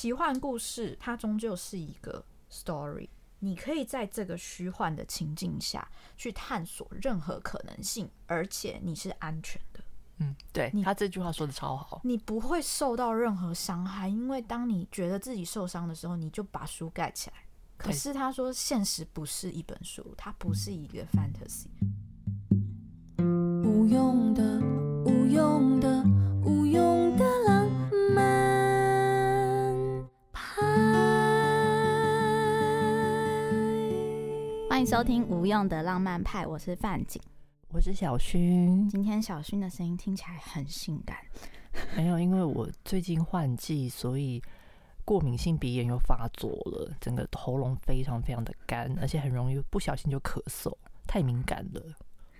奇幻故事它终究是一个 story，你可以在这个虚幻的情境下去探索任何可能性，而且你是安全的。嗯，对，他这句话说的超好，你不会受到任何伤害，因为当你觉得自己受伤的时候，你就把书盖起来。可是他说，现实不是一本书，它不是一个 fantasy。无用的，无用的，欢迎收听《无用的浪漫派》，我是范景。我是小薰，今天小薰的声音听起来很性感。没有，因为我最近换季，所以过敏性鼻炎又发作了，整个喉咙非常非常的干，而且很容易不小心就咳嗽，太敏感了。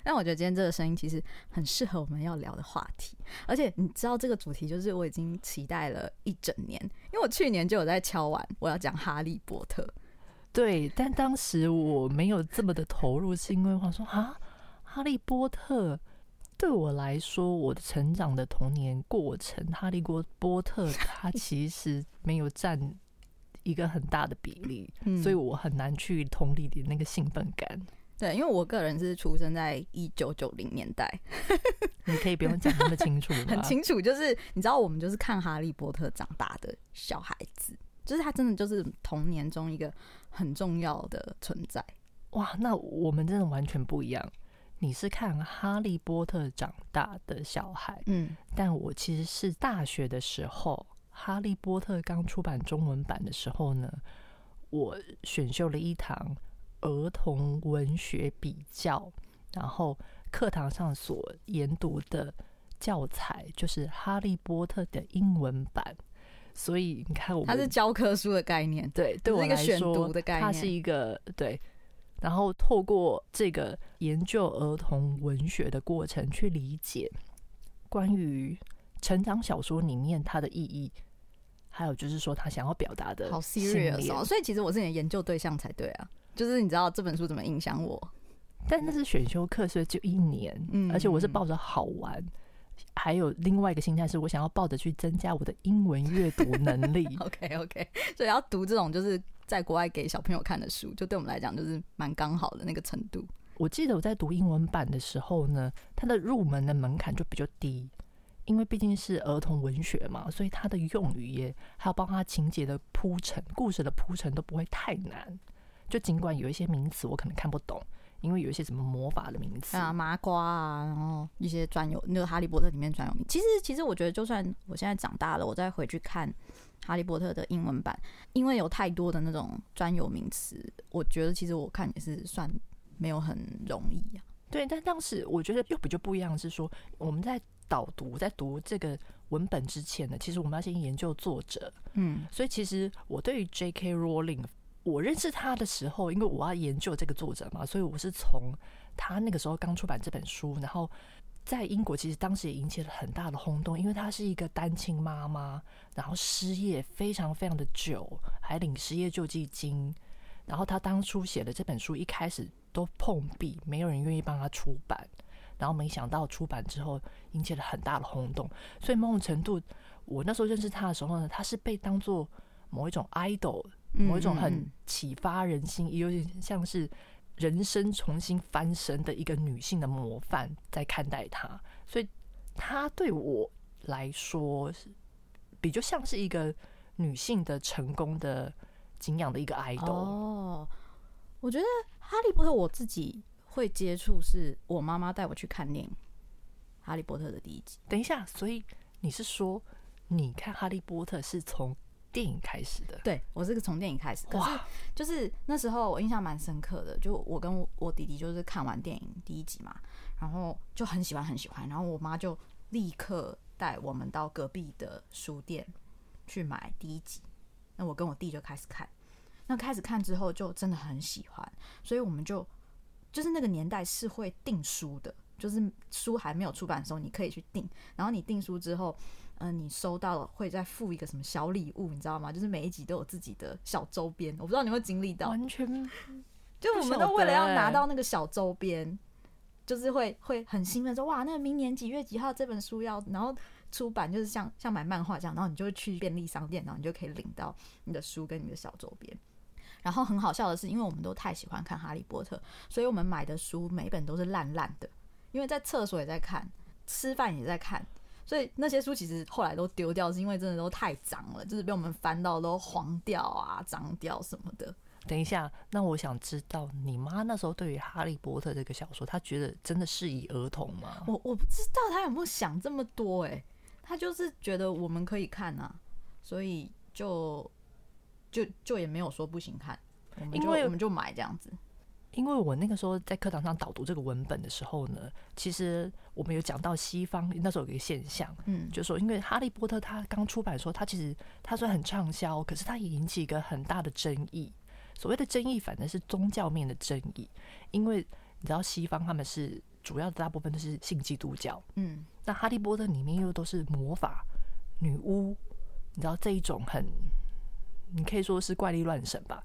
但我觉得今天这个声音其实很适合我们要聊的话题，而且你知道这个主题就是我已经期待了一整年，因为我去年就有在敲完我要讲哈利波特。对，但当时我没有这么的投入，是因为我说啊。哈利波特对我来说，我的成长的童年过程，哈利波特 它其实没有占一个很大的比例，嗯，所以我很难去同理的那个兴奋感。对，因为我个人是出生在一九九零年代，你可以不用讲那么清楚，很清楚，就是你知道，我们就是看哈利波特长大的小孩子，就是他真的就是童年中一个很重要的存在。哇，那我们真的完全不一样。你是看《哈利波特》长大的小孩，嗯，但我其实是大学的时候，《哈利波特》刚出版中文版的时候呢，我选修了一堂儿童文学比较，然后课堂上所研读的教材就是《哈利波特》的英文版，所以你看我，它是教科书的概念，对，对我来说，选读的概念，它是一个对。然后透过这个研究儿童文学的过程，去理解关于成长小说里面它的意义，还有就是说他想要表达的。好 serious 哦！所以其实我是你的研究对象才对啊。就是你知道这本书怎么影响我？但那是选修课，所以就一年，嗯，而且我是抱着好玩。还有另外一个心态是，我想要抱着去增加我的英文阅读能力。OK OK，所以要读这种就是在国外给小朋友看的书，就对我们来讲就是蛮刚好的那个程度。我记得我在读英文版的时候呢，它的入门的门槛就比较低，因为毕竟是儿童文学嘛，所以它的用语也还有包括它情节的铺陈、故事的铺陈都不会太难。就尽管有一些名词我可能看不懂。因为有一些什么魔法的名词啊，麻瓜啊，然后一些专有那个《哈利波特》里面专有名。其实，其实我觉得，就算我现在长大了，我再回去看《哈利波特》的英文版，因为有太多的那种专有名词，我觉得其实我看也是算没有很容易啊。对，但当时我觉得又比较不一样，是说我们在导读、在读这个文本之前呢，其实我们要先研究作者。嗯，所以其实我对于 J.K. Rowling。我认识他的时候，因为我要研究这个作者嘛，所以我是从他那个时候刚出版这本书，然后在英国其实当时也引起了很大的轰动，因为他是一个单亲妈妈，然后失业非常非常的久，还领失业救济金，然后他当初写的这本书一开始都碰壁，没有人愿意帮他出版，然后没想到出版之后引起了很大的轰动，所以某种程度，我那时候认识他的时候呢，他是被当做某一种 idol。某一种很启发人心，也有点像是人生重新翻身的一个女性的模范，在看待她，所以她对我来说是比较像是一个女性的成功的敬仰的一个 idol。哦，我觉得《哈利波特》我自己会接触，是我妈妈带我去看电影《哈利波特》的第一集。等一下，所以你是说你看《哈利波特》是从？电影开始的，对，我是个从电影开始，可是就是那时候我印象蛮深刻的，就我跟我弟弟就是看完电影第一集嘛，然后就很喜欢很喜欢，然后我妈就立刻带我们到隔壁的书店去买第一集，那我跟我弟就开始看，那开始看之后就真的很喜欢，所以我们就就是那个年代是会订书的，就是书还没有出版的时候你可以去订，然后你订书之后。嗯、呃，你收到了会再附一个什么小礼物，你知道吗？就是每一集都有自己的小周边，我不知道你会经历到。完全，就我们都为了要拿到那个小周边，就是会会很兴奋说哇，那个明年几月几号这本书要，然后出版就是像像买漫画这样，然后你就会去便利商店，然后你就可以领到你的书跟你的小周边。然后很好笑的是，因为我们都太喜欢看哈利波特，所以我们买的书每一本都是烂烂的，因为在厕所也在看，吃饭也在看，所以那些书其实后来都丢掉，是因为真的都太脏了，就是被我们翻到都黄掉啊、脏掉什么的。等一下，那我想知道，你妈那时候对于《哈利波特》这个小说，她觉得真的适宜儿童吗？我我不知道她有没有想这么多，哎，她就是觉得我们可以看啊，所以就就就也没有说不行看，我们就因为我们就买这样子。因为我那个时候在课堂上导读这个文本的时候呢，其实我们有讲到西方那时候有一个现象，嗯，就是说因为《哈利波特》它刚出版的时候，它其实它虽然很畅销，可是它也引起一个很大的争议。所谓的争议，反正是宗教面的争议，因为你知道西方他们是主要的大部分都是信基督教，嗯，那哈利波特里面又都是魔法、女巫，你知道这一种很，你可以说是怪力乱神吧，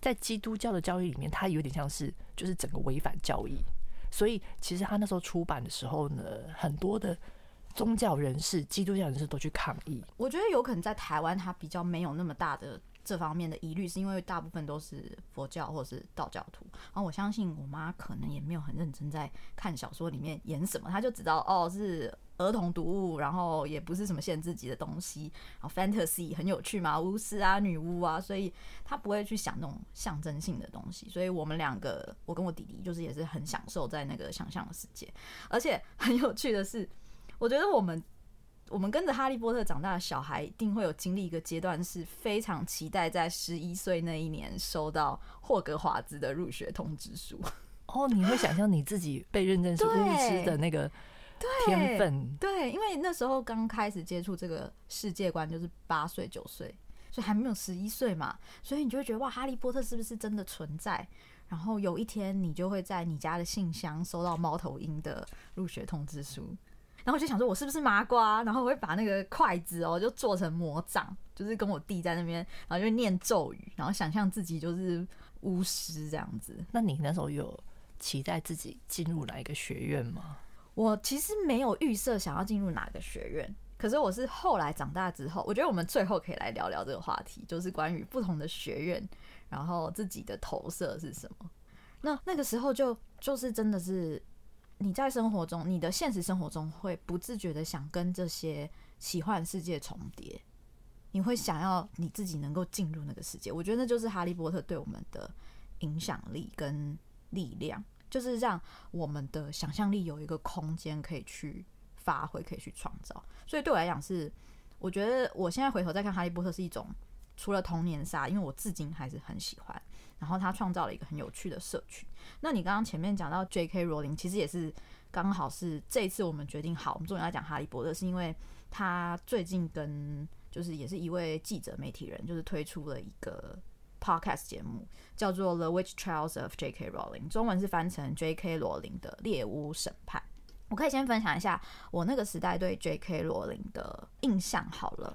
在基督教的教义里面，它有点像是就是整个违反教义，所以其实他那时候出版的时候呢，很多的宗教人士、基督教人士都去抗议。我觉得有可能在台湾，他比较没有那么大的。这方面的疑虑是因为大部分都是佛教或是道教徒，然后我相信我妈可能也没有很认真在看小说里面演什么，她就知道哦是儿童读物，然后也不是什么限制级的东西，然后 fantasy 很有趣嘛，巫师啊女巫啊，所以他不会去想那种象征性的东西，所以我们两个，我跟我弟弟就是也是很享受在那个想象的世界，而且 很有趣的是，我觉得我们。我们跟着哈利波特长大的小孩，一定会有经历一个阶段，是非常期待在十一岁那一年收到霍格华兹的入学通知书。哦，你会想象你自己被认证是巫师的那个天分。对，对，因为那时候刚开始接触这个世界观，就是八岁九岁，所以还没有十一岁嘛，所以你就会觉得哇，哈利波特是不是真的存在？然后有一天，你就会在你家的信箱收到猫头鹰的入学通知书。然后我就想说，我是不是麻瓜？然后我会把那个筷子哦，就做成魔杖，就是跟我弟在那边，然后就念咒语，然后想象自己就是巫师这样子。那你那时候有期待自己进入哪一个学院吗？我其实没有预设想要进入哪个学院，可是我是后来长大之后，我觉得我们最后可以来聊聊这个话题，就是关于不同的学院，然后自己的投射是什么。那那个时候就就是真的是。你在生活中，你的现实生活中会不自觉的想跟这些奇幻世界重叠，你会想要你自己能够进入那个世界。我觉得那就是哈利波特对我们的影响力跟力量，就是让我们的想象力有一个空间可以去发挥，可以去创造。所以对我来讲是，我觉得我现在回头再看哈利波特是一种除了童年杀，因为我至今还是很喜欢。然后他创造了一个很有趣的社群。那你刚刚前面讲到 J.K. 罗琳，其实也是刚好是这次我们决定好，我们终于要讲哈利波特，是因为他最近跟就是也是一位记者媒体人，就是推出了一个 podcast 节目，叫做《The Witch Trials of J.K. Rowling》，中文是翻成 J.K. 罗琳的猎巫审判。我可以先分享一下我那个时代对 J.K. 罗琳的印象好了。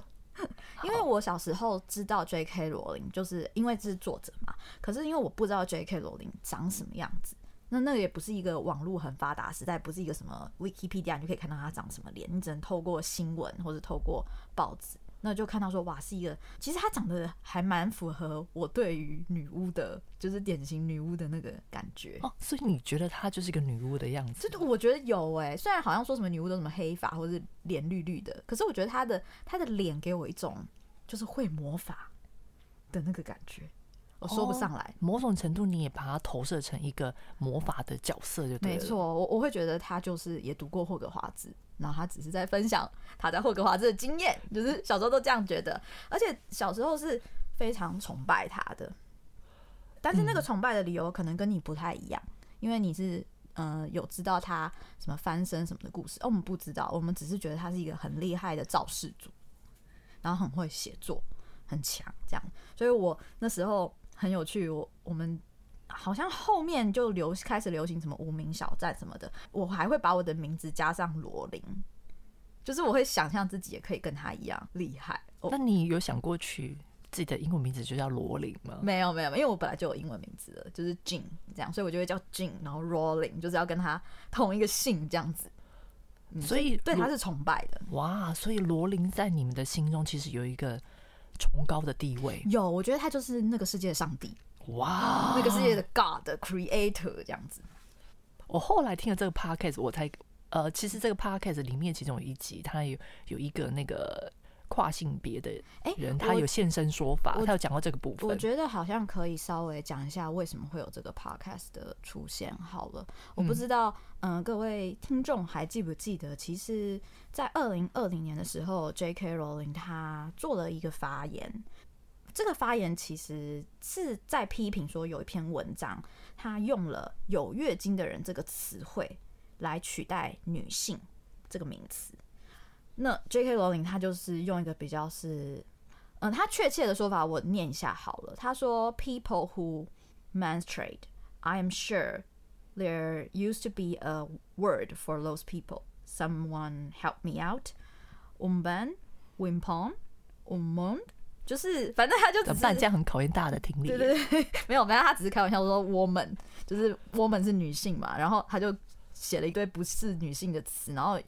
因为我小时候知道 J.K. 罗琳，就是因为这是作者嘛。可是因为我不知道 J.K. 罗琳长什么样子，那那个也不是一个网络很发达时代，不是一个什么 Wikipedia 你就可以看到他长什么脸，你只能透过新闻或者透过报纸。那就看到说，哇，是一个其实她长得还蛮符合我对于女巫的，就是典型女巫的那个感觉哦。所以你觉得她就是一个女巫的样子？这我觉得有哎、欸，虽然好像说什么女巫都什么黑发或者脸绿绿的，可是我觉得她的她的脸给我一种就是会魔法的那个感觉。我说不上来，哦，某种程度你也把它投射成一个魔法的角色就对了。没错，我我会觉得他就是也读过霍格华兹，然后他只是在分享他在霍格华兹的经验，就是小时候都这样觉得，而且小时候是非常崇拜他的。但是那个崇拜的理由可能跟你不太一样，嗯、因为你是嗯、呃、有知道他什么翻身什么的故事，哦，我们不知道，我们只是觉得他是一个很厉害的造事主，然后很会写作，很强这样，所以我那时候。很有趣，我我们好像后面就流开始流行什么无名小站什么的，我还会把我的名字加上罗琳，就是我会想象自己也可以跟他一样厉害。那你有想过去自己的英文名字就叫罗琳吗？没有没有，因为我本来就有英文名字了，就是 Jean 这样，所以我就会叫 Jean，然后 Rolling 就是要跟他同一个姓这样子。嗯、所以对他是崇拜的。哇，所以罗琳在你们的心中其实有一个崇高的地位。有，我觉得他就是那个世界的上帝。哇，那个世界的 God Creator 这样子。我后来听了这个 Podcast，我才呃，其实这个 Podcast 里面其中有一集，它有有一个那个。跨性别的人，他有现身说法，他有讲到这个部分。我觉得好像可以稍微讲一下为什么会有这个 podcast 的出现。好了，我不知道，嗯、呃，各位听众还记不记得，其实，在二零二零年的时候，J.K. Rowling 他做了一个发言。这个发言其实是在批评说，有一篇文章，他用了“有月经的人”这个词汇来取代“女性”这个名词。那 J.K. 罗琳他就是用一个比较是，嗯，他确切的说法我念一下好了。他说：“People who menstruate, I am sure there used to be a word for those people. Someone help me out. Woman, wimpon, woman，就是反正他就怎么办这样很考验大家的听力。对对对，没有，反正他只是开玩笑说 woman，就是 woman 是女性嘛，然后他就写了一堆不是女性的词，然后。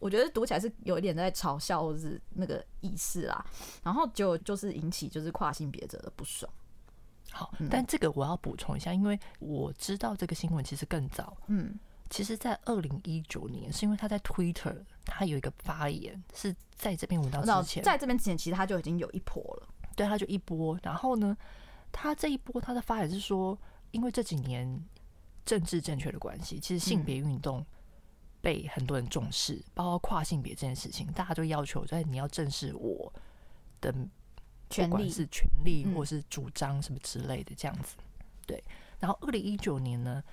我觉得读起来是有一点在嘲笑或是那个意思啦，然后就就是引起就是跨性别者的不爽。好，但这个我要补充一下，因为我知道这个新闻其实更早。嗯，其实，在二零一九年，是因为他在 Twitter 他有一个发言，是在这篇文章之前，在这边之前，其实他就已经有一波了。对，他就一波。然后呢，他这一波他的发言是说，因为这几年政治正确的关系，其实性别运动。被很多人重视，包括跨性别这件事情，大家就要求在你要正视我的不管是权利或是主张什么之类的这样子。对，然后二零一九年呢，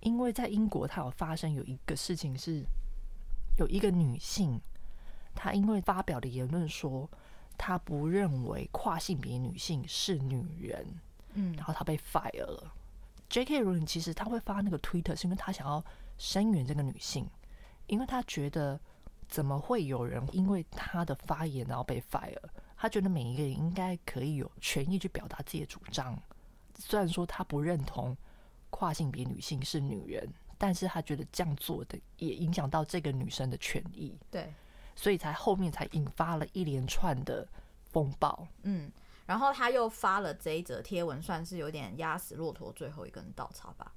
因为在英国，它有发生有一个事情是，有一个女性，她因为发表的言论说，她不认为跨性别女性是女人，嗯，然后她被 fire 了。J.K. 罗琳其实她会发那个 Twitter，是因为她想要声援这个女性。因为她觉得，怎么会有人因为她的发言然后被 fire？她觉得每一个人应该可以有权益去表达自己的主张。虽然说她不认同跨性别女性是女人，但是他觉得这样做的也影响到这个女生的权益。对，所以才后面才引发了一连串的风暴。嗯，然后他又发了这一则贴文，算是有点压死骆驼最后一根稻草吧。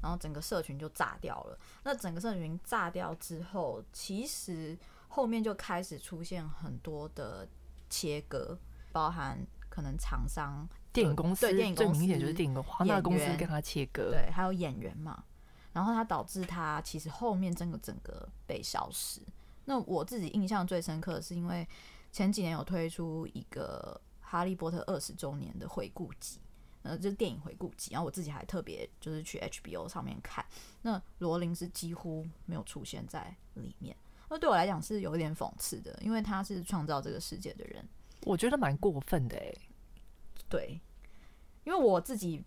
然后整个社群就炸掉了。那整个社群炸掉之后，其实后面就开始出现很多的切割，包含可能厂商、电影公司，对，电影公司最明显就是电影华纳公司跟他切割，对，还有演员嘛。然后他导致他其实后面整个整个被消失。那我自己印象最深刻的是，因为前几年有推出一个《哈利波特》二十周年的回顾集。呃，就是电影回顾集，然后我自己还特别就是去 HBO 上面看，那罗琳是几乎没有出现在里面，那对我来讲是有一点讽刺的，因为他是创造这个世界的人，我觉得蛮过分的诶。对，因为我自己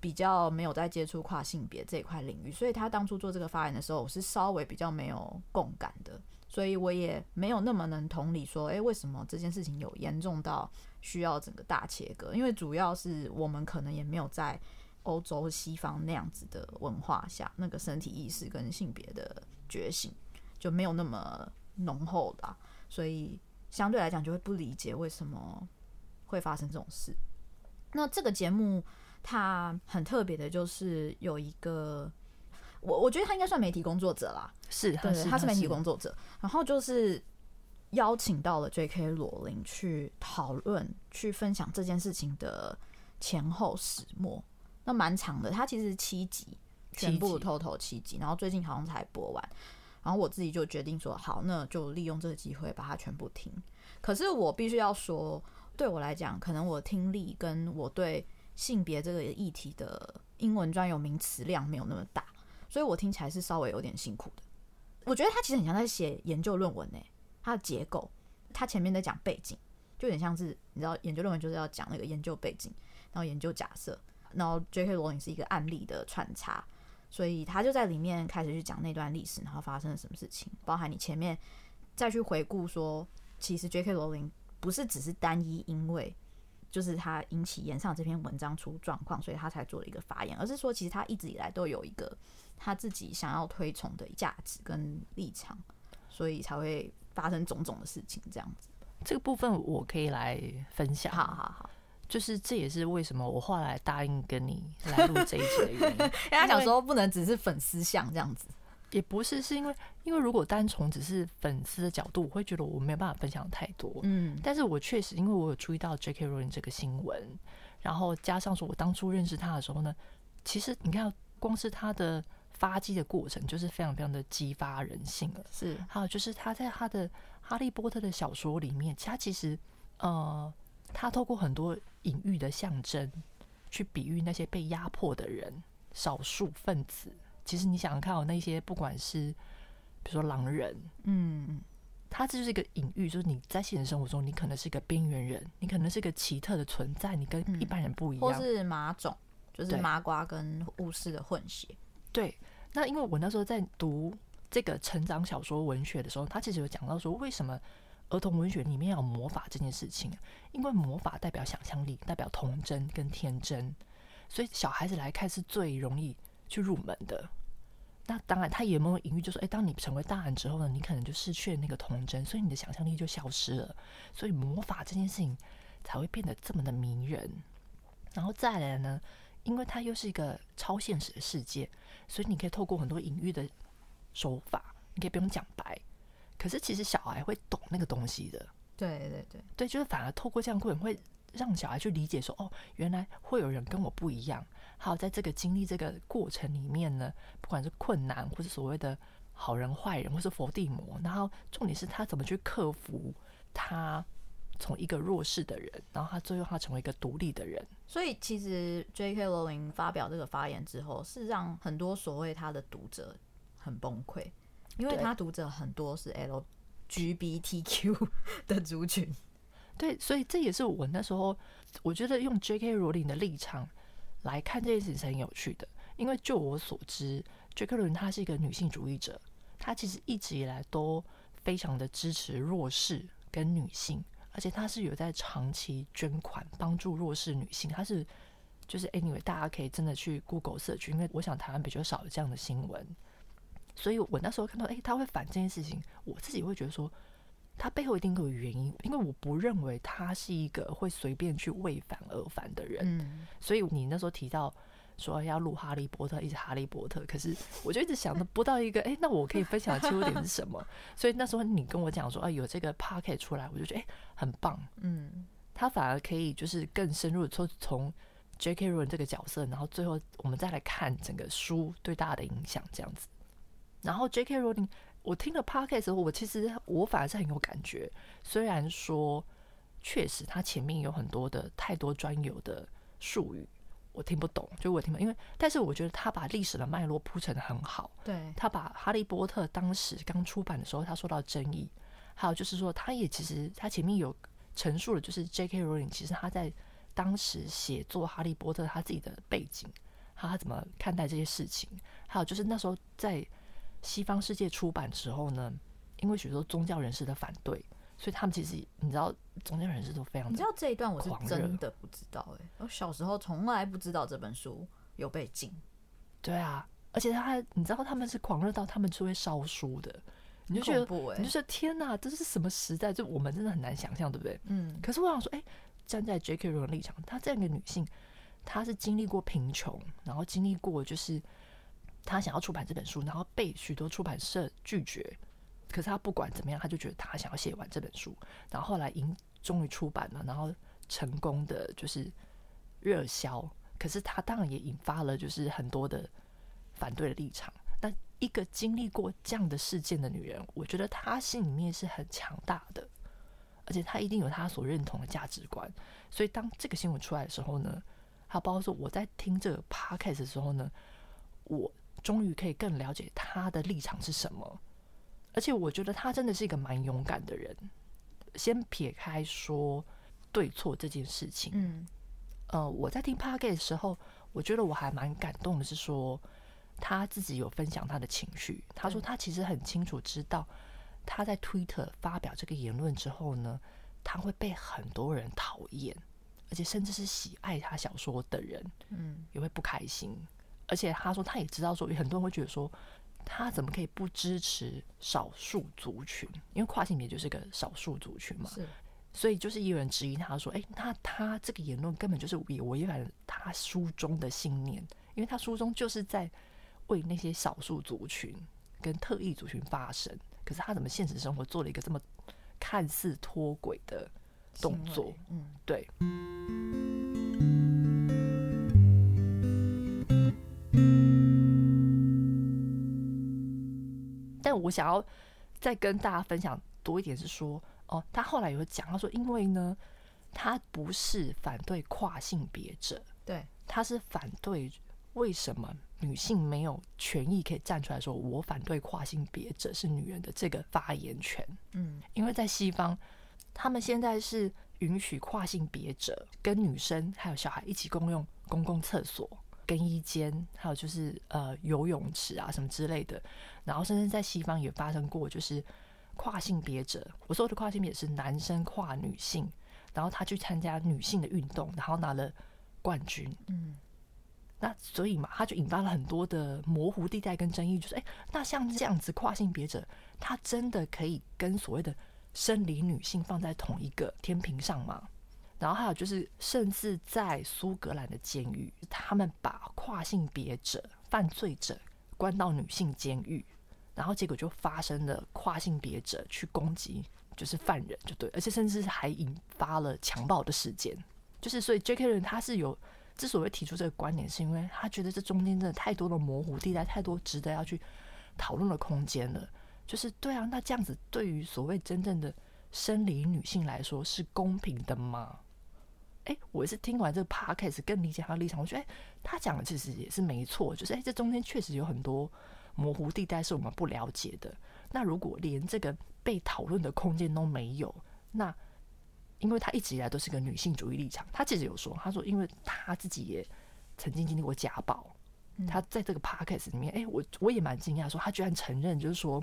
比较没有在接触跨性别这一块领域，所以他当初做这个发言的时候，我是稍微比较没有共感的。所以我也没有那么能同理说，诶，为什么这件事情有严重到需要整个大切割？因为主要是我们可能也没有在欧洲西方那样子的文化下，那个身体意识跟性别的觉醒就没有那么浓厚的，所以相对来讲就会不理解为什么会发生这种事。那这个节目它很特别的，就是有一个。我我觉得他应该算媒体工作者啦，是，对，是他是媒体工作者，然后就是邀请到了 J.K. 罗琳去讨论、去分享这件事情的前后始末，那蛮长的，他其实七集，全部 total 七集，然后最近好像才播完，然后我自己就决定说，好，那就利用这个机会把它全部听。可是我必须要说，对我来讲，可能我听力跟我对性别这个议题的英文专有名词量没有那么大。所以我听起来是稍微有点辛苦的。我觉得他其实很像在写研究论文呢，他的结构，他前面在讲背景，就有点像是你知道，研究论文就是要讲那个研究背景，然后研究假设，然后 J.K. 罗琳是一个案例的穿插，所以他就在里面开始去讲那段历史，然后发生了什么事情，包含你前面再去回顾说，其实 J.K. 罗琳不是只是单一因为。就是他引起炎上这篇文章出状况，所以他才做了一个发言，而是说其实他一直以来都有一个他自己想要推崇的价值跟立场。所以才会发生种种的事情这样子。这个部分我可以来分享。好好好，就是这也是为什么我后来答应跟你来录这一集的原因。因为他想说不能只是粉丝像这样子，也不是，是因为因为如果单从只是粉丝的角度，我会觉得我没有办法分享太多。嗯，但是我确实因为我有注意到 J.K. Rowling 这个新闻，然后加上说我当初认识他的时候呢，其实你看光是他的发迹的过程就是非常非常的激发人性了。是，还有就是他在他的。哈利波特的小说里面，他其实，呃，他透过很多隐喻的象征，去比喻那些被压迫的人、少数分子。其实你想想看，哦，那些不管是比如说狼人，嗯，他这就是一个隐喻，就是你在现实生活中，你可能是一个边缘人，你可能是一个奇特的存在，你跟一般人不一样，或是麻种，就是麻瓜跟巫师的混血。对，那因为我那时候在读。这个成长小说文学的时候，他其实有讲到说，为什么儿童文学里面要有魔法这件事情？因为魔法代表想象力，代表童真跟天真，所以小孩子来看是最容易去入门的。那当然，他也有没有隐喻，就是说，哎，当你成为大人之后呢，你可能就失去了那个童真，所以你的想象力就消失了，所以魔法这件事情才会变得这么的迷人。然后再来呢，因为它又是一个超现实的世界，所以你可以透过很多隐喻的。手法你可以不用讲白，可是其实小孩会懂那个东西的。对对对对，就是反而透过这样过程，会让小孩去理解说，哦，原来会有人跟我不一样。还有在这个经历这个过程里面呢，不管是困难，或是所谓的好人坏人，或是佛地魔，然后重点是他怎么去克服他从一个弱势的人，然后他最后他成为一个独立的人。所以其实 J.K. 罗琳发表这个发言之后，是让很多所谓他的读者。很崩溃，因为他读者很多是 LGBTQ 的族群，对，所以这也是我那时候我觉得用 J.K. 罗琳的立场来看这件事情是很有趣的。因为就我所知，J.K. 罗琳她是一个女性主义者，她其实一直以来都非常的支持弱势跟女性，而且她是有在长期捐款帮助弱势女性。她是就是 anyway，大家可以真的去 Google search，因为我想台湾比较少有这样的新闻。所以我那时候看到，哎、欸，他会反这件事情，我自己会觉得说，他背后一定有原因，因为我不认为他是一个会随便去为反而反的人。嗯，所以你那时候提到说要录《哈利波特》，一直《哈利波特》，可是我就一直想着不到一个，哎、欸，那我可以分享的切入点是什么？所以那时候你跟我讲说，啊，有这个 podcast 出来，我就觉得，哎、欸，很棒。嗯，他反而可以就是更深入的从从 J.K. Rowling 这个角色，然后最后我们再来看整个书对大家的影响，这样子。然后 J.K. Rowling，我听了 Podcast 的时候，我其实我反而是很有感觉。虽然说确实他前面有很多的太多专有的术语，我听不懂，就我听不懂。因为但是我觉得他把历史的脉络铺陈得很好。对，他把《哈利波特》当时刚出版的时候，他受到争议，还有就是说，他也其实他前面有陈述了，就是 J.K. Rowling 其实他在当时写作《哈利波特》他自己的背景，他他怎么看待这些事情，还有就是那时候在。西方世界出版的时候呢，因为许多宗教人士的反对，所以他们其实你知道，宗教人士都非常。你知道这一段我是真的不知道哎、欸，我小时候从来不知道这本书有被禁。对啊，而且他还你知道他们是狂热到他们是会烧书的，你就觉得，欸、你就说天哪，这是什么时代？就我们真的很难想象，对不对？嗯。可是我想说，哎、欸，站在 J.K. 罗琳立场，她这样一个女性，她是经历过贫穷，然后经历过就是。他想要出版这本书，然后被许多出版社拒绝。可是他不管怎么样，他就觉得他想要写完这本书。然后后来终终于出版了，然后成功的就是热销。可是他当然也引发了就是很多的反对的立场。那一个经历过这样的事件的女人，我觉得她心里面是很强大的，而且她一定有她所认同的价值观。所以当这个新闻出来的时候呢，还包括说我在听这个 podcast 的时候呢，我。终于可以更了解他的立场是什么，而且我觉得他真的是一个蛮勇敢的人。先撇开说对错这件事情，嗯，呃，我在听 Podcast 的时候，我觉得我还蛮感动的，是说他自己有分享他的情绪。他说他其实很清楚知道，他在 Twitter 发表这个言论之后呢，他会被很多人讨厌，而且甚至是喜爱他小说的人，嗯，也会不开心。而且他说，他也知道说，有很多人会觉得说，他怎么可以不支持少数族群？因为跨性别就是个少数族群嘛。是。所以就是也有人质疑他说：“哎、欸，那他这个言论根本就是也违反了他书中的信念，因为他书中就是在为那些少数族群跟特异族群发声。可是他怎么现实生活做了一个这么看似脱轨的动作？嗯，对。”我想要再跟大家分享多一点，是说，哦，他后来有讲，他说，因为呢，他不是反对跨性别者，对，他是反对为什么女性没有权益可以站出来说，我反对跨性别者是女人的这个发言权。嗯，因为在西方，他们现在是允许跨性别者跟女生还有小孩一起共用公共厕所。更衣间，还有就是呃游泳池啊什么之类的，然后甚至在西方也发生过，就是跨性别者，我说的跨性别是男生跨女性，然后他去参加女性的运动，然后拿了冠军。嗯，那所以嘛，他就引发了很多的模糊地带跟争议，就是哎，那像这样子跨性别者，他真的可以跟所谓的生理女性放在同一个天平上吗？然后还有就是，甚至在苏格兰的监狱，他们把跨性别者、犯罪者关到女性监狱，然后结果就发生了跨性别者去攻击就是犯人，就对，而且甚至还引发了强暴的事件。就是所以，J.K. 人他是有之所以提出这个观点，是因为他觉得这中间真的太多的模糊地带，太多值得要去讨论的空间了。就是对啊，那这样子对于所谓真正的生理女性来说是公平的吗？哎、欸，我是听完这个 podcast 更理解他的立场。我觉得，哎、欸，他讲的其实也是没错，就是哎、欸，这中间确实有很多模糊地带是我们不了解的。那如果连这个被讨论的空间都没有，那因为他一直以来都是个女性主义立场，他其实有说，他说，因为他自己也曾经经历过家暴，他在这个 podcast 里面，哎、欸，我我也蛮惊讶，说他居然承认，就是说，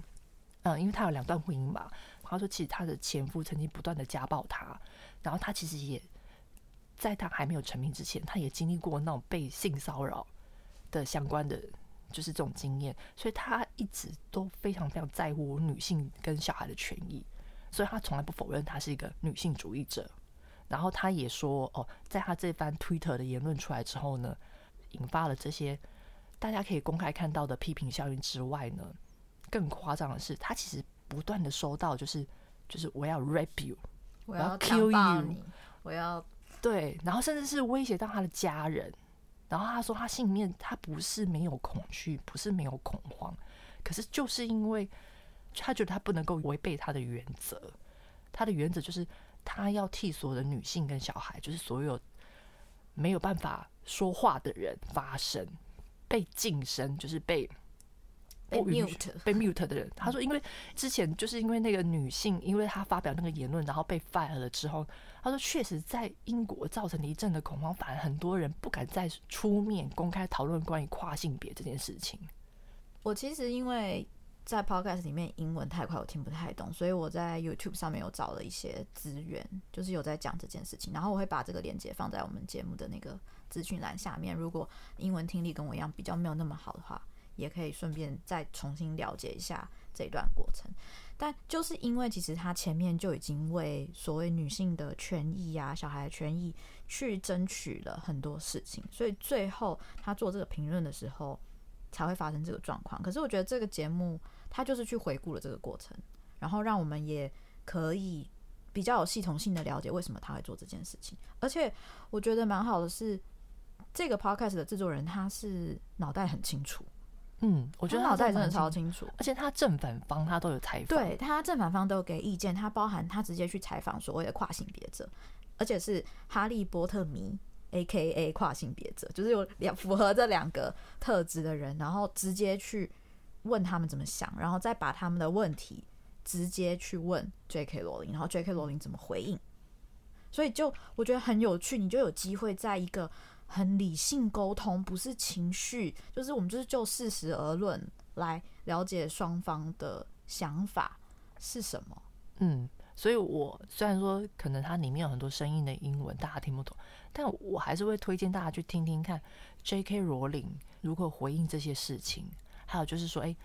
嗯，因为他有两段婚姻嘛，他说其实他的前夫曾经不断的家暴他，然后他其实也。在他还没有成名之前，他也经历过那种被性骚扰的相关的，就是这种经验，所以他一直都非常非常在乎女性跟小孩的权益，所以他从来不否认他是一个女性主义者。然后他也说，哦，在他这番 Twitter 的言论出来之后呢，引发了这些大家可以公开看到的批评效应之外呢，更夸张的是，他其实不断的收到，就是就是我要 rape you，我要 kill you，我要。对，然后甚至是威胁到他的家人，然后他说他心里面他不是没有恐惧，不是没有恐慌，可是就是因为他觉得他不能够违背他的原则，他的原则就是他要替所有的女性跟小孩，就是所有没有办法说话的人发声，被噤声，就是被。被 mute 被 mute 的人，他说，因为之前就是因为那个女性，因为她发表那个言论，然后被 fire 了之后，他说确实在英国造成了一阵的恐慌，反而很多人不敢再出面公开讨论关于跨性别这件事情。我其实因为在 podcast 里面英文太快，我听不太懂，所以我在 YouTube 上面有找了一些资源，就是有在讲这件事情，然后我会把这个链接放在我们节目的那个资讯栏下面。如果英文听力跟我一样比较没有那么好的话。也可以顺便再重新了解一下这段过程，但就是因为其实他前面就已经为所谓女性的权益啊、小孩权益去争取了很多事情，所以最后他做这个评论的时候才会发生这个状况。可是我觉得这个节目他就是去回顾了这个过程，然后让我们也可以比较有系统性的了解为什么他会做这件事情。而且我觉得蛮好的是，这个 podcast 的制作人他是脑袋很清楚。嗯，我觉得他脑袋真的超清楚，而且他正反方他都有采访，对他正反方都有给意见，他包含他直接去采访所谓的跨性别者，而且是哈利波特迷 （A.K.A. 跨性别者），就是有两符合这两个特质的人，然后直接去问他们怎么想，然后再把他们的问题直接去问 J.K. 罗琳，然后 J.K. 罗琳怎么回应，所以就我觉得很有趣，你就有机会在一个。很理性沟通，不是情绪，就是我们就是就事实而论来了解双方的想法是什么。嗯，所以我虽然说可能它里面有很多生硬的英文，大家听不懂，但我还是会推荐大家去听听看 J.K. 罗琳如何回应这些事情。还有就是说，哎、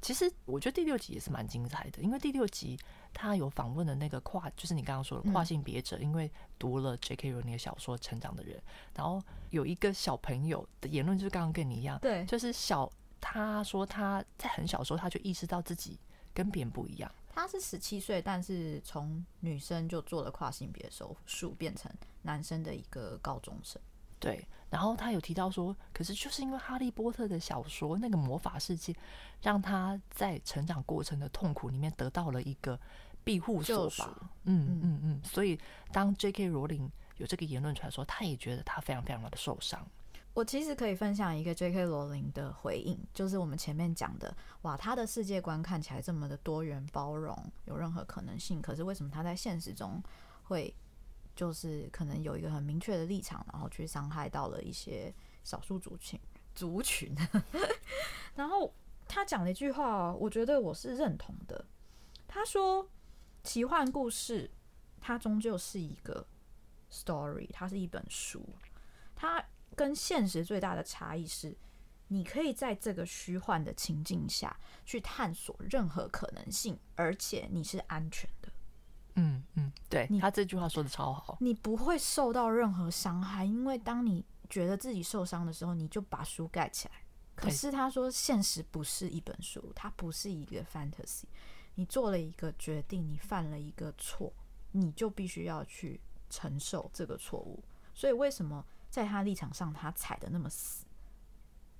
其实我觉得第六集也是蛮精彩的，因为第六集他有访问的那个跨，就是你刚刚说的跨性别者，嗯、因为读了 J.K. 罗尼的小说成长的人，然后有一个小朋友的言论就是刚刚跟你一样，对，就是小他说他在很小时候他就意识到自己跟别人不一样。他是十七岁，但是从女生就做了跨性别手术，变成男生的一个高中生。对，然后他有提到说，可是就是因为哈利波特的小说那个魔法世界，让他在成长过程的痛苦里面得到了一个庇护所吧。嗯嗯嗯，所以当 J.K. 罗琳有这个言论出来说，他也觉得他非常非常的受伤。我其实可以分享一个 J.K. 罗琳的回应，就是我们前面讲的，哇，他的世界观看起来这么的多元包容，有任何可能性，可是为什么他在现实中会？就是可能有一个很明确的立场，然后去伤害到了一些少数族群族群。然后他讲了一句话，我觉得我是认同的。他说：“奇幻故事它终究是一个 story，它是一本书。它跟现实最大的差异是，你可以在这个虚幻的情境下去探索任何可能性，而且你是安全。”嗯嗯，对，你他这句话说的超好，你不会受到任何伤害，因为当你觉得自己受伤的时候，你就把书盖起来。可是他说，现实不是一本书，它不是一个 fantasy。你做了一个决定，你犯了一个错，你就必须要去承受这个错误。所以为什么在他立场上，他踩得那么死？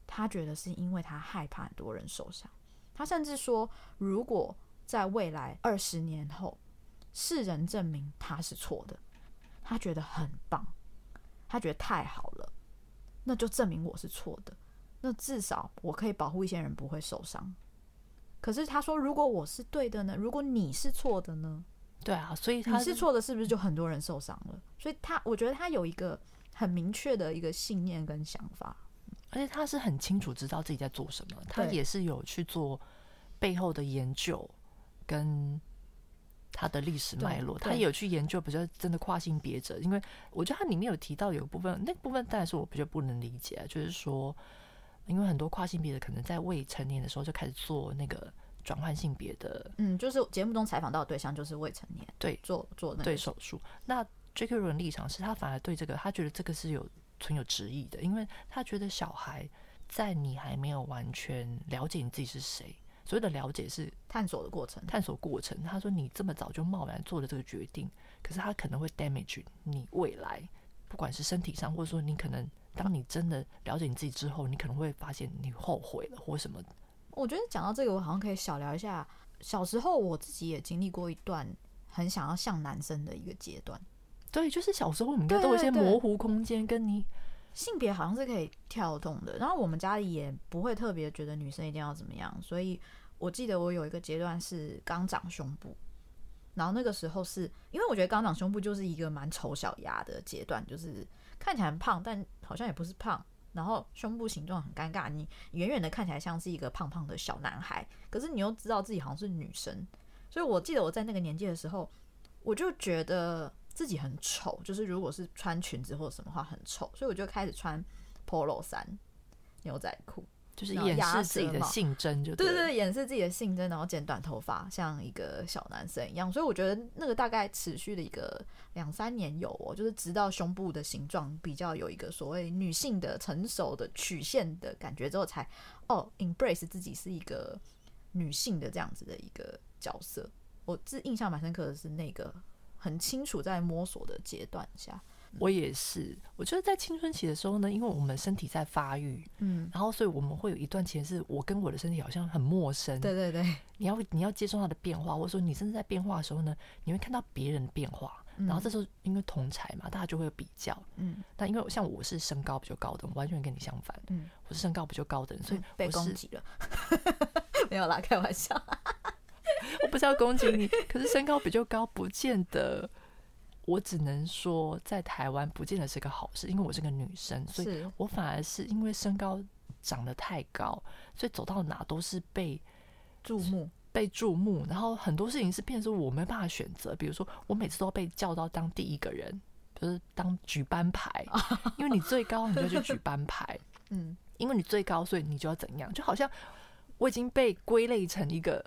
他觉得是因为他害怕很多人受伤。他甚至说，如果在未来二十年后，世人证明他是错的，他觉得很棒，他觉得太好了，那就证明我是错的，那至少我可以保护一些人不会受伤。可是他说，如果我是对的呢？如果你是错的呢？对啊，所以他你是错的，是不是就很多人受伤了？所以他，我觉得他有一个很明确的一个信念跟想法，而且他是很清楚知道自己在做什么，他也是有去做背后的研究跟。他的历史脉络，他也有去研究，比较真的跨性别者，因为我觉得他里面有提到有部分，那部分当然是我比较不能理解，就是说，因为很多跨性别的可能在未成年的时候就开始做那个转换性别的，嗯，就是节目中采访到的对象就是未成年，对，做做那对手术。那 J.K. 罗琳立场是他反而对这个，他觉得这个是有存有质疑的，因为他觉得小孩在你还没有完全了解你自己是谁。所谓的了解是探索的过程，探索过程。他说：“你这么早就贸然做了这个决定，可是他可能会 damage 你未来，不管是身体上，或者说你可能当你真的了解你自己之后，你可能会发现你后悔了或什么。”我觉得讲到这个，我好像可以小聊一下。小时候我自己也经历过一段很想要像男生的一个阶段。对，就是小时候你应该都有一些模糊空间，跟你性别好像是可以跳动的。然后我们家里也不会特别觉得女生一定要怎么样，所以。我记得我有一个阶段是刚长胸部，然后那个时候是因为我觉得刚长胸部就是一个蛮丑小鸭的阶段，就是看起来很胖，但好像也不是胖，然后胸部形状很尴尬，你远远的看起来像是一个胖胖的小男孩，可是你又知道自己好像是女生，所以我记得我在那个年纪的时候，我就觉得自己很丑，就是如果是穿裙子或者什么话很丑，所以我就开始穿 Polo 衫、牛仔裤。就是掩饰自己的性征，就对对对，掩饰自己的性征，然后剪短头发，像一个小男生一样。所以我觉得那个大概持续了一个两三年有哦，就是直到胸部的形状比较有一个所谓女性的成熟的曲线的感觉之后，才哦 embrace 自己是一个女性的这样子的一个角色。我自印象蛮深刻的是那个很清楚在摸索的阶段下。我也是，我觉得在青春期的时候呢，因为我们身体在发育，嗯，然后所以我们会有一段时间是我跟我的身体好像很陌生，对对对，你要你要接受它的变化，或者说你甚至在变化的时候呢，你会看到别人的变化，嗯、然后这时候因为同才嘛，大家就会有比较，嗯，但因为像我是身高比较高的，我完全跟你相反，嗯，我是身高比较高的人，所以被攻击了，没有啦，开玩笑，我不是要攻击你，可是身高比较高不见得。我只能说，在台湾不见得是个好事，因为我是个女生，所以我反而是因为身高长得太高，所以走到哪都是被注目，被注目。然后很多事情是变成我没办法选择，比如说我每次都被叫到当第一个人，就是当举班牌，因为你最高，你就去举班牌。嗯，因为你最高，所以你就要怎样，就好像我已经被归类成一个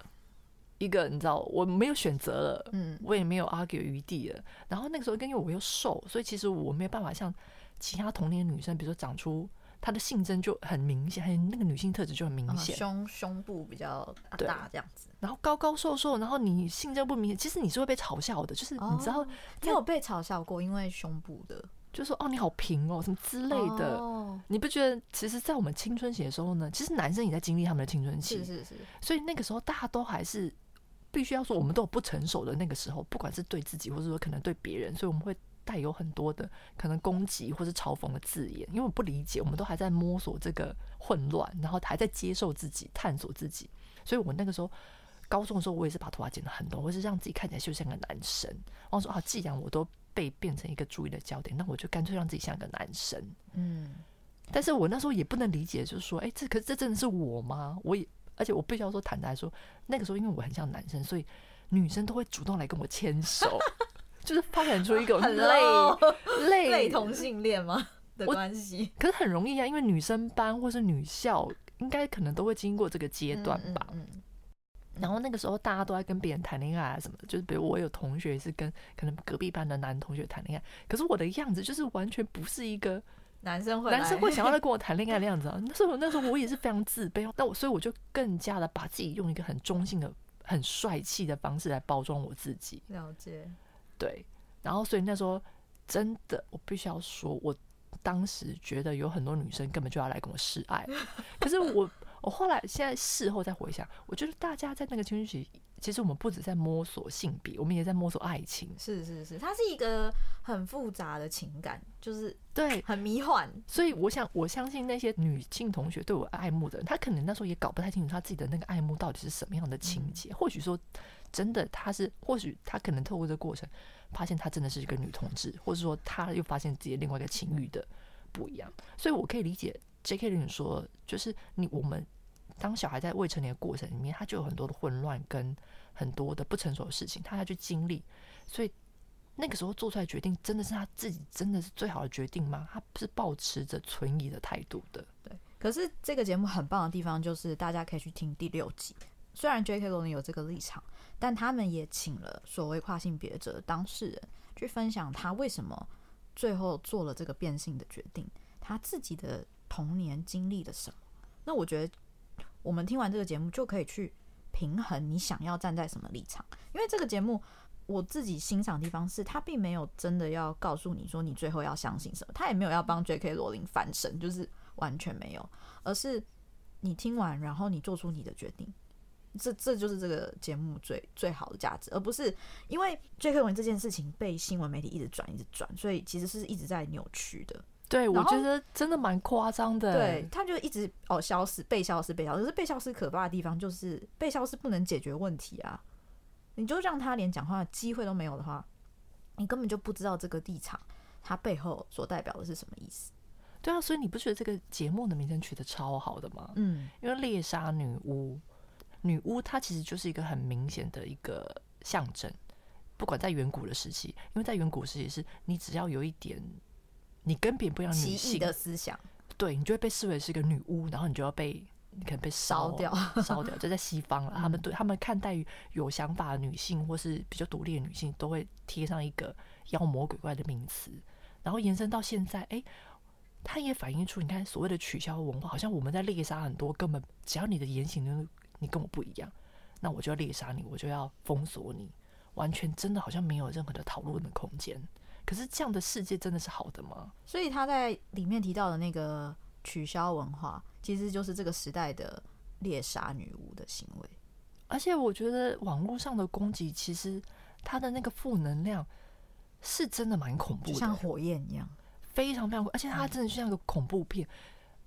一个，你知道，我没有选择了，嗯，我也没有 argue 余地了。然后那个时候，因为我又瘦，所以其实我没有办法像其他同龄女生，比如说长出她的性征就很明显，还有那个女性特质就很明显，胸胸部比较大这样子。然后高高瘦瘦，然后你性征不明显，其实你是会被嘲笑的，就是你知道，你有被嘲笑过，因为胸部的。就说哦，你好平哦，什么之类的，oh. 你不觉得？其实，在我们青春期的时候呢，其实男生也在经历他们的青春期，是是是。所以那个时候，大家都还是必须要说，我们都有不成熟的那个时候，不管是对自己，或者说可能对别人，所以我们会带有很多的可能攻击或是嘲讽的字眼，因为我不理解，我们都还在摸索这个混乱，然后还在接受自己、探索自己。所以我那个时候高中的时候，我也是把头发剪得很短，我是让自己看起来就像个男生。然后说啊，既然我都。被变成一个注意的焦点，那我就干脆让自己像个男生。嗯，但是我那时候也不能理解，就是说，哎、欸，这可是这真的是我吗？我也，而且我必须要说坦白说，那个时候因为我很像男生，所以女生都会主动来跟我牵手，就是发展出一个 类类类同性恋吗的关系？可是很容易啊，因为女生班或是女校，应该可能都会经过这个阶段吧。嗯。嗯嗯然后那个时候大家都在跟别人谈恋爱啊什么的，就是比如我有同学是跟可能隔壁班的男同学谈恋爱，可是我的样子就是完全不是一个男生会男生会想要来跟我谈恋爱 的样子啊。那时候那时候我也是非常自卑，那我所以我就更加的把自己用一个很中性的、很帅气的方式来包装我自己。了解，对。然后所以那时候真的，我必须要说，我当时觉得有很多女生根本就要来跟我示爱，可是我。我后来现在事后再回想，我觉得大家在那个青春期，其实我们不止在摸索性别，我们也在摸索爱情。是是是，它是一个很复杂的情感，就是对，很迷幻。所以我想，我相信那些女性同学对我爱慕的人，她可能那时候也搞不太清楚她自己的那个爱慕到底是什么样的情节。嗯、或许说，真的她是，或许她可能透过这个过程，发现她真的是一个女同志，或者说她又发现自己另外一个情欲的不一样。所以我可以理解。J.K. 林说：“就是你，我们当小孩在未成年的过程里面，他就有很多的混乱跟很多的不成熟的事情，他要去经历。所以那个时候做出来决定，真的是他自己真的是最好的决定吗？他不是抱持着存疑的态度的。对。可是这个节目很棒的地方，就是大家可以去听第六集。虽然 J.K. 罗琳有这个立场，但他们也请了所谓跨性别者当事人去分享他为什么最后做了这个变性的决定，他自己的。”童年经历了什么？那我觉得我们听完这个节目就可以去平衡你想要站在什么立场。因为这个节目我自己欣赏的地方是，他并没有真的要告诉你说你最后要相信什么，他也没有要帮 J.K. 罗琳翻身，就是完全没有，而是你听完然后你做出你的决定。这这就是这个节目最最好的价值，而不是因为 J.K. 罗琳这件事情被新闻媒体一直转一直转，所以其实是一直在扭曲的。对，我觉得真的蛮夸张的。对，他就一直哦消失，被消失，被消失。可是被消失可怕的地方就是被消失不能解决问题啊！你就让他连讲话的机会都没有的话，你根本就不知道这个立场它背后所代表的是什么意思。对啊，所以你不觉得这个节目的名称取得超好的吗？嗯，因为猎杀女巫，女巫它其实就是一个很明显的一个象征，不管在远古的时期，因为在远古时期是你只要有一点。你跟别人不一样，女性的思想，对你就会被视为是一个女巫，然后你就要被你可能被烧掉，烧掉。就在西方了，他们对他们看待有想法的女性或是比较独立的女性，都会贴上一个妖魔鬼怪的名词，然后延伸到现在，哎，它也反映出你看所谓的取消文化，好像我们在猎杀很多根本只要你的言行你跟我不一样，那我就要猎杀你，我就要封锁你，完全真的好像没有任何的讨论的空间。可是这样的世界真的是好的吗？所以他在里面提到的那个取消文化，其实就是这个时代的猎杀女巫的行为。而且我觉得网络上的攻击，其实它的那个负能量是真的蛮恐怖的，像火焰一样，非常非常。而且它真的就像一个恐怖片，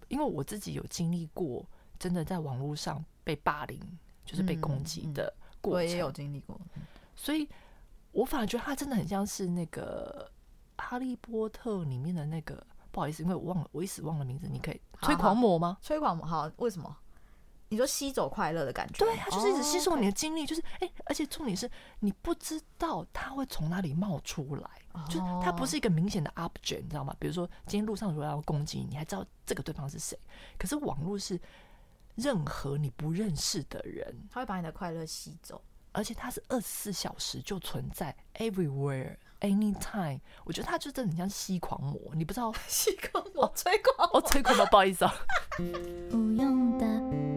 因为我自己有经历过，真的在网络上被霸凌，就是被攻击的过程，我也有经历过，所以我反而觉得他真的很像是那个。哈利波特里面的那个，不好意思，因为我忘了，我一时忘了名字。你可以催狂魔吗？催狂魔，好，为什么？你说吸走快乐的感觉？对，他就是一直吸收你的精力，就是哎、欸，而且重点是你不知道他会从哪里冒出来，就是他不是一个明显的 object，你知道吗？比如说今天路上如果要攻击你，你还知道这个对方是谁？可是网络是任何你不认识的人，他会把你的快乐吸走，而且它是二十四小时就存在，everywhere anytime。我觉得它就真的很像吸狂魔，你不知道吸狂魔、吹狂魔、哦，吹狂魔，不好意思啊。